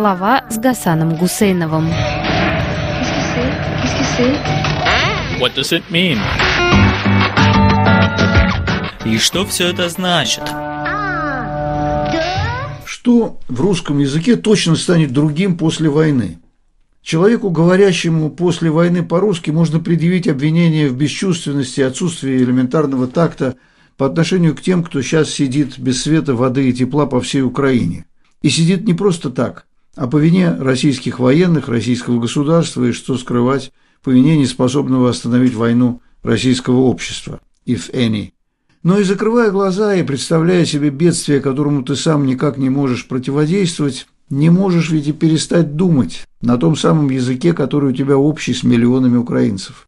Слова с Гасаном Гусейновым. What does it mean? И что все это значит? Что в русском языке точно станет другим после войны? Человеку, говорящему после войны по-русски, можно предъявить обвинение в бесчувственности и отсутствии элементарного такта по отношению к тем, кто сейчас сидит без света, воды и тепла по всей Украине. И сидит не просто так, а по вине российских военных, российского государства и, что скрывать, по вине неспособного остановить войну российского общества, if any. Но и закрывая глаза и представляя себе бедствие, которому ты сам никак не можешь противодействовать, не можешь ведь и перестать думать на том самом языке, который у тебя общий с миллионами украинцев.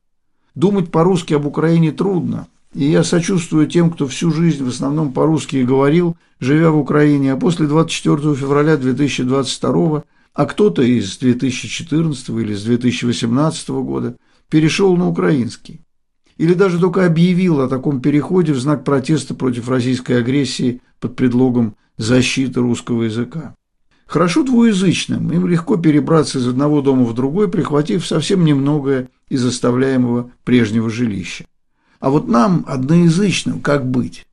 Думать по-русски об Украине трудно, и я сочувствую тем, кто всю жизнь в основном по-русски говорил, живя в Украине, а после 24 февраля 2022, а кто-то из 2014 или с 2018 года перешел на украинский или даже только объявил о таком переходе в знак протеста против российской агрессии под предлогом защиты русского языка. Хорошо двуязычным, им легко перебраться из одного дома в другой, прихватив совсем немногое из оставляемого прежнего жилища. А вот нам, одноязычным, как быть?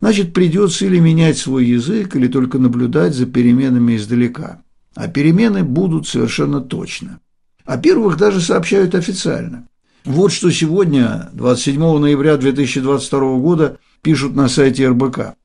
Значит, придется или менять свой язык, или только наблюдать за переменами издалека. А перемены будут совершенно точно. О первых даже сообщают официально. Вот что сегодня, 27 ноября 2022 года, пишут на сайте РБК.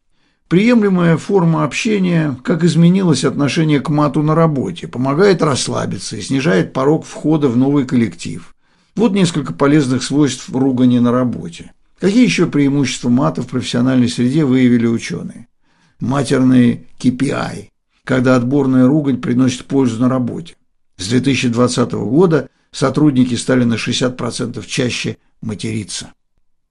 Приемлемая форма общения, как изменилось отношение к мату на работе, помогает расслабиться и снижает порог входа в новый коллектив. Вот несколько полезных свойств ругани на работе. Какие еще преимущества мата в профессиональной среде выявили ученые? Матерный KPI, когда отборная ругань приносит пользу на работе. С 2020 года – сотрудники стали на 60% чаще материться.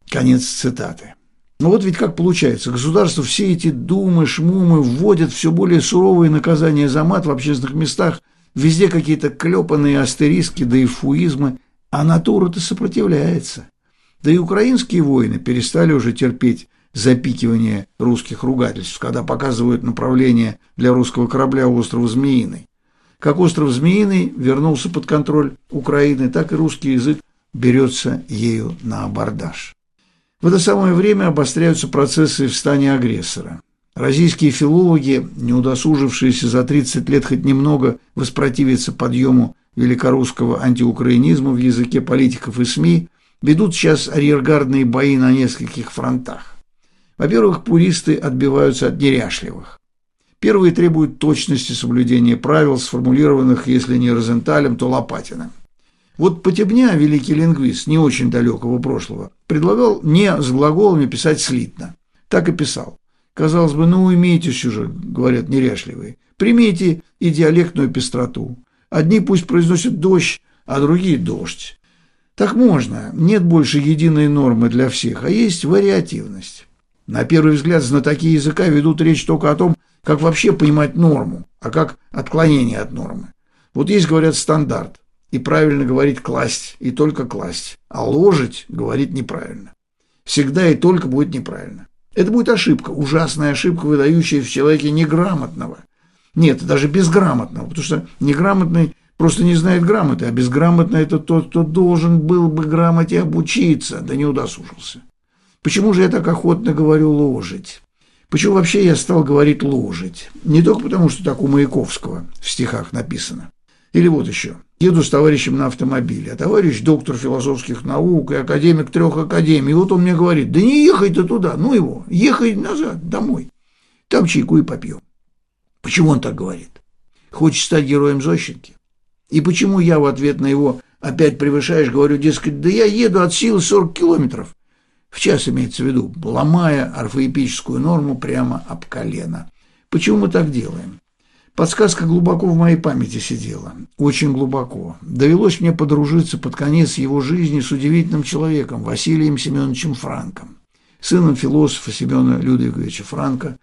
Конец цитаты. Ну вот ведь как получается, государство все эти думы, шмумы вводят все более суровые наказания за мат в общественных местах, везде какие-то клепанные астериски, да и фуизмы, а натура-то сопротивляется. Да и украинские воины перестали уже терпеть запикивание русских ругательств, когда показывают направление для русского корабля острова Змеиный. Как остров Змеиный вернулся под контроль Украины, так и русский язык берется ею на абордаж. В это самое время обостряются процессы в стане агрессора. Российские филологи, не удосужившиеся за 30 лет хоть немного воспротивиться подъему великорусского антиукраинизма в языке политиков и СМИ, ведут сейчас арьергардные бои на нескольких фронтах. Во-первых, пуристы отбиваются от неряшливых. Первые требуют точности соблюдения правил, сформулированных, если не Розенталем, то Лопатиным. Вот Потебня, великий лингвист не очень далекого прошлого, предлагал не с глаголами писать слитно. Так и писал. Казалось бы, ну уймитесь уже, говорят неряшливые, примите и диалектную пестроту. Одни пусть произносят дождь, а другие дождь. Так можно, нет больше единой нормы для всех, а есть вариативность. На первый взгляд знатоки языка ведут речь только о том, как вообще понимать норму, а как отклонение от нормы. Вот есть, говорят, стандарт, и правильно говорить класть, и только класть, а ложить говорить неправильно. Всегда и только будет неправильно. Это будет ошибка, ужасная ошибка, выдающая в человеке неграмотного. Нет, даже безграмотного, потому что неграмотный просто не знает грамоты, а безграмотный – это тот, кто должен был бы грамоте обучиться, да не удосужился. Почему же я так охотно говорю «ложить»? Почему вообще я стал говорить «ложить»? Не только потому, что так у Маяковского в стихах написано. Или вот еще. Еду с товарищем на автомобиле, а товарищ доктор философских наук и академик трех академий. И вот он мне говорит, да не ехай ты туда, ну его, ехай назад, домой. Там чайку и попьем. Почему он так говорит? Хочет стать героем Зощенки? И почему я в ответ на его «опять превышаешь» говорю, дескать, да я еду от силы 40 километров, в час имеется в виду, ломая орфоэпическую норму прямо об колено. Почему мы так делаем? Подсказка глубоко в моей памяти сидела, очень глубоко. Довелось мне подружиться под конец его жизни с удивительным человеком, Василием Семеновичем Франком, сыном философа Семена Людвиговича Франка,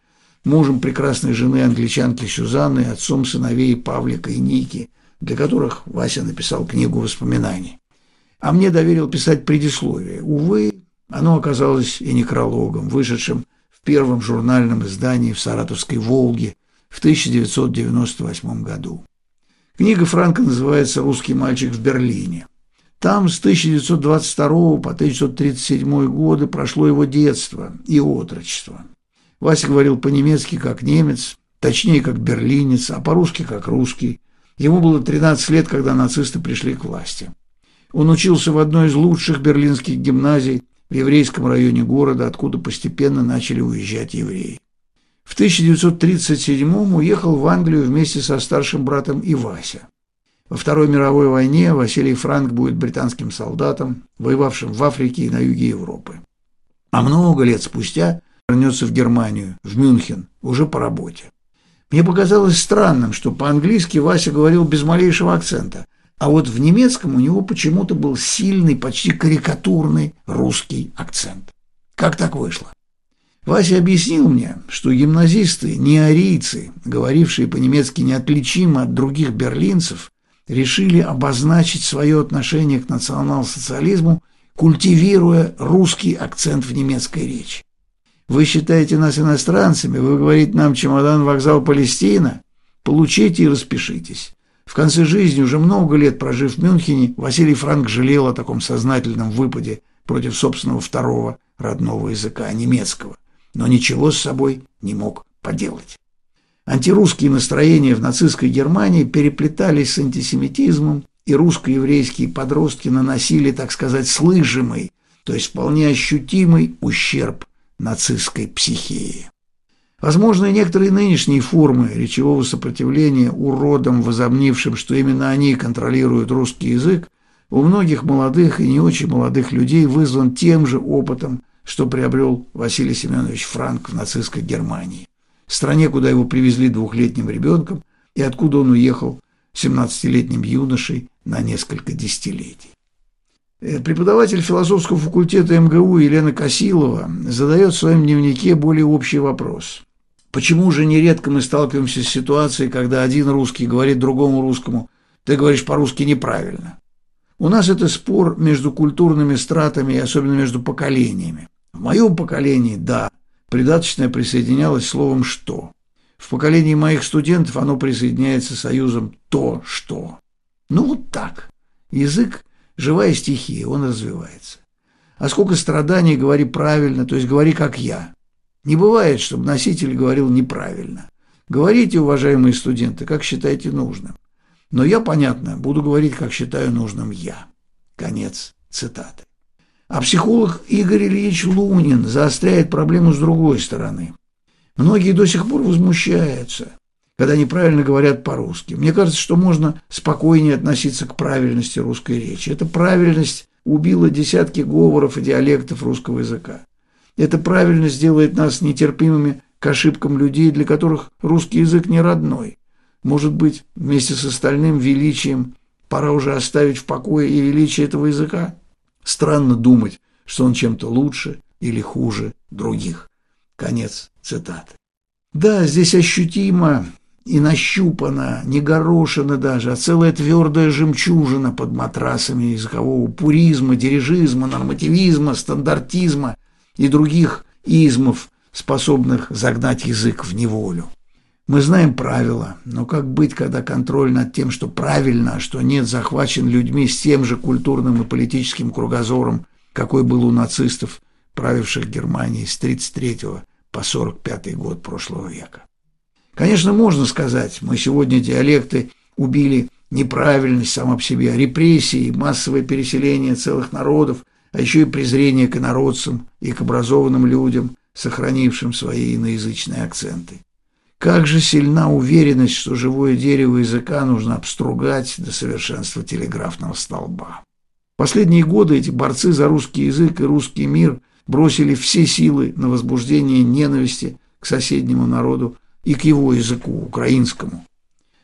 мужем прекрасной жены англичанки Сюзанны, отцом сыновей Павлика и Ники, для которых Вася написал книгу воспоминаний. А мне доверил писать предисловие. Увы, оно оказалось и некрологом, вышедшим в первом журнальном издании в Саратовской «Волге» в 1998 году. Книга Франка называется «Русский мальчик в Берлине». Там с 1922 по 1937 годы прошло его детство и отрочество. Вася говорил по-немецки как немец, точнее как берлинец, а по-русски как русский. Ему было 13 лет, когда нацисты пришли к власти. Он учился в одной из лучших берлинских гимназий в еврейском районе города, откуда постепенно начали уезжать евреи. В 1937 уехал в Англию вместе со старшим братом Ивася. Во Второй мировой войне Василий Франк будет британским солдатом, воевавшим в Африке и на юге Европы. А много лет спустя вернется в Германию, в Мюнхен, уже по работе. Мне показалось странным, что по-английски Вася говорил без малейшего акцента, а вот в немецком у него почему-то был сильный, почти карикатурный русский акцент. Как так вышло? Вася объяснил мне, что гимназисты, не говорившие по-немецки неотличимо от других берлинцев, решили обозначить свое отношение к национал-социализму, культивируя русский акцент в немецкой речи. Вы считаете нас иностранцами, вы говорите нам чемодан, вокзал, Палестина? Получите и распишитесь. В конце жизни, уже много лет прожив в Мюнхене, Василий Франк жалел о таком сознательном выпаде против собственного второго родного языка, немецкого, но ничего с собой не мог поделать. Антирусские настроения в нацистской Германии переплетались с антисемитизмом, и русско-еврейские подростки наносили, так сказать, слышимый, то есть вполне ощутимый ущерб нацистской психии. Возможно, некоторые нынешние формы речевого сопротивления уродам, возомнившим, что именно они контролируют русский язык, у многих молодых и не очень молодых людей вызван тем же опытом, что приобрел Василий Семенович Франк в нацистской Германии, стране, куда его привезли двухлетним ребенком и откуда он уехал 17-летним юношей на несколько десятилетий. Э, преподаватель философского факультета МГУ Елена Косилова задает в своем дневнике более общий вопрос. Почему же нередко мы сталкиваемся с ситуацией, когда один русский говорит другому русскому «ты говоришь по-русски неправильно»? У нас это спор между культурными стратами и особенно между поколениями. В моем поколении – да, придаточное присоединялось словом «что». В поколении моих студентов оно присоединяется союзом «то, что». Ну вот так. Язык – живая стихия, он развивается. А сколько страданий, говори правильно, то есть говори как я. Не бывает, чтобы носитель говорил неправильно. Говорите, уважаемые студенты, как считаете нужным. Но я, понятно, буду говорить, как считаю нужным я. Конец цитаты. А психолог Игорь Ильич Лунин заостряет проблему с другой стороны. Многие до сих пор возмущаются, когда неправильно говорят по-русски. Мне кажется, что можно спокойнее относиться к правильности русской речи. Эта правильность убила десятки говоров и диалектов русского языка. Это правильно сделает нас нетерпимыми к ошибкам людей, для которых русский язык не родной. Может быть, вместе с остальным величием пора уже оставить в покое и величие этого языка? Странно думать, что он чем-то лучше или хуже других. Конец цитаты. Да, здесь ощутимо и нащупано, не горошина даже, а целая твердая жемчужина под матрасами языкового пуризма, дирижизма, нормативизма, стандартизма – и других измов, способных загнать язык в неволю. Мы знаем правила, но как быть, когда контроль над тем, что правильно, а что нет, захвачен людьми с тем же культурным и политическим кругозором, какой был у нацистов, правивших Германией с 33 по 45 год прошлого века? Конечно, можно сказать, мы сегодня диалекты убили неправильность сама по себе, репрессии, массовое переселение целых народов – а еще и презрение к инородцам и к образованным людям, сохранившим свои иноязычные акценты. Как же сильна уверенность, что живое дерево языка нужно обстругать до совершенства телеграфного столба. Последние годы эти борцы за русский язык и русский мир бросили все силы на возбуждение ненависти к соседнему народу и к его языку, украинскому.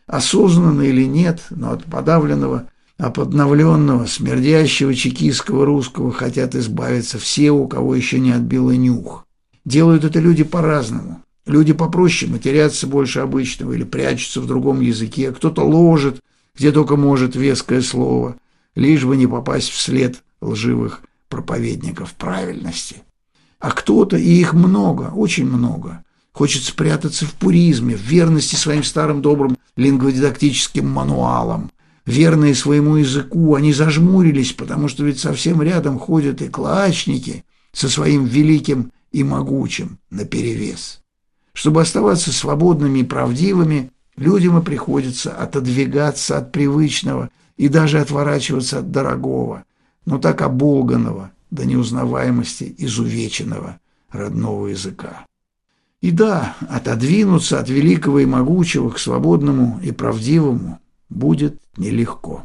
Осознанно или нет, но от подавленного подновленного, смердящего чекистского русского хотят избавиться все, у кого еще не отбило нюх. Делают это люди по-разному. Люди попроще матерятся больше обычного или прячутся в другом языке. Кто-то ложит, где только может веское слово, лишь бы не попасть вслед лживых проповедников правильности. А кто-то, и их много, очень много, хочет спрятаться в пуризме, в верности своим старым добрым лингводидактическим мануалам. Верные своему языку, они зажмурились, потому что ведь совсем рядом ходят и клачники со своим великим и могучим наперевес. Чтобы оставаться свободными и правдивыми, людям и приходится отодвигаться от привычного и даже отворачиваться от дорогого, но так оболганного до неузнаваемости изувеченного родного языка. И да, отодвинуться от великого и могучего к свободному и правдивому будет нелегко.